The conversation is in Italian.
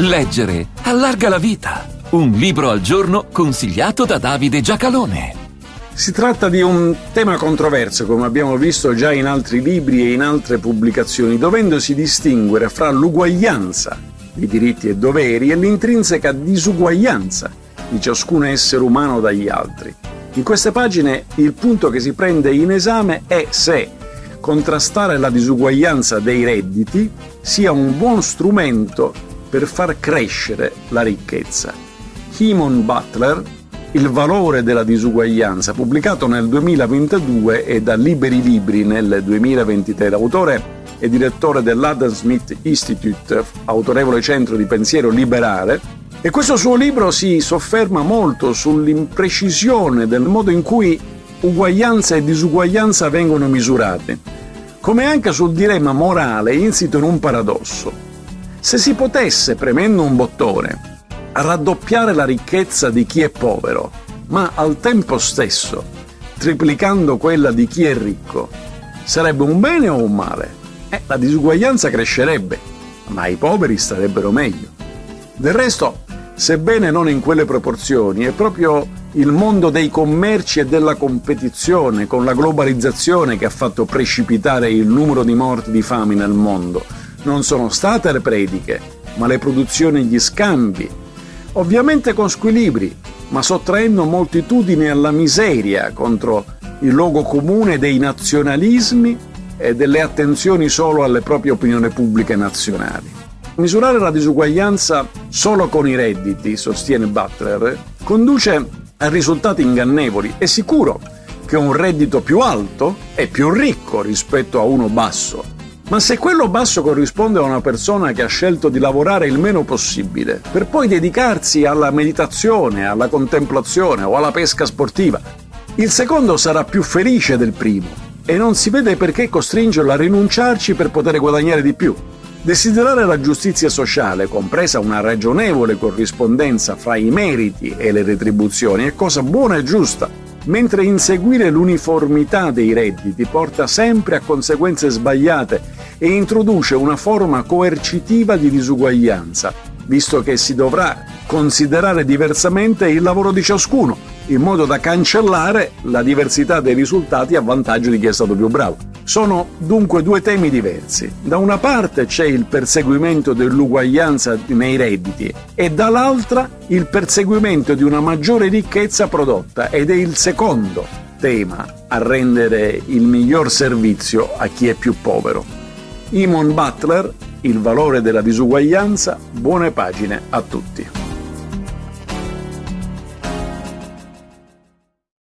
Leggere allarga la vita. Un libro al giorno consigliato da Davide Giacalone. Si tratta di un tema controverso, come abbiamo visto già in altri libri e in altre pubblicazioni, dovendosi distinguere fra l'uguaglianza di diritti e doveri e l'intrinseca disuguaglianza di ciascun essere umano dagli altri. In queste pagine il punto che si prende in esame è se contrastare la disuguaglianza dei redditi sia un buon strumento per far crescere la ricchezza. Himon Butler, Il valore della disuguaglianza, pubblicato nel 2022 e da Liberi Libri nel 2023. L'autore e direttore dell'Adam Smith Institute, autorevole centro di pensiero liberale, e questo suo libro si sofferma molto sull'imprecisione del modo in cui uguaglianza e disuguaglianza vengono misurate, come anche sul dilemma morale insito in un paradosso. Se si potesse, premendo un bottone, raddoppiare la ricchezza di chi è povero, ma al tempo stesso triplicando quella di chi è ricco, sarebbe un bene o un male? Eh, la disuguaglianza crescerebbe, ma i poveri starebbero meglio. Del resto, sebbene non in quelle proporzioni, è proprio il mondo dei commerci e della competizione con la globalizzazione che ha fatto precipitare il numero di morti di fame nel mondo non sono state le prediche, ma le produzioni e gli scambi, ovviamente con squilibri, ma sottraendo moltitudini alla miseria contro il luogo comune dei nazionalismi e delle attenzioni solo alle proprie opinioni pubbliche nazionali. Misurare la disuguaglianza solo con i redditi, sostiene Butler, conduce a risultati ingannevoli. È sicuro che un reddito più alto è più ricco rispetto a uno basso, ma se quello basso corrisponde a una persona che ha scelto di lavorare il meno possibile, per poi dedicarsi alla meditazione, alla contemplazione o alla pesca sportiva, il secondo sarà più felice del primo e non si vede perché costringerlo a rinunciarci per poter guadagnare di più. Desiderare la giustizia sociale, compresa una ragionevole corrispondenza fra i meriti e le retribuzioni, è cosa buona e giusta, mentre inseguire l'uniformità dei redditi porta sempre a conseguenze sbagliate e introduce una forma coercitiva di disuguaglianza, visto che si dovrà considerare diversamente il lavoro di ciascuno, in modo da cancellare la diversità dei risultati a vantaggio di chi è stato più bravo. Sono dunque due temi diversi. Da una parte c'è il perseguimento dell'uguaglianza nei redditi e dall'altra il perseguimento di una maggiore ricchezza prodotta ed è il secondo tema a rendere il miglior servizio a chi è più povero. Imon Butler, Il valore della disuguaglianza, buone pagine a tutti.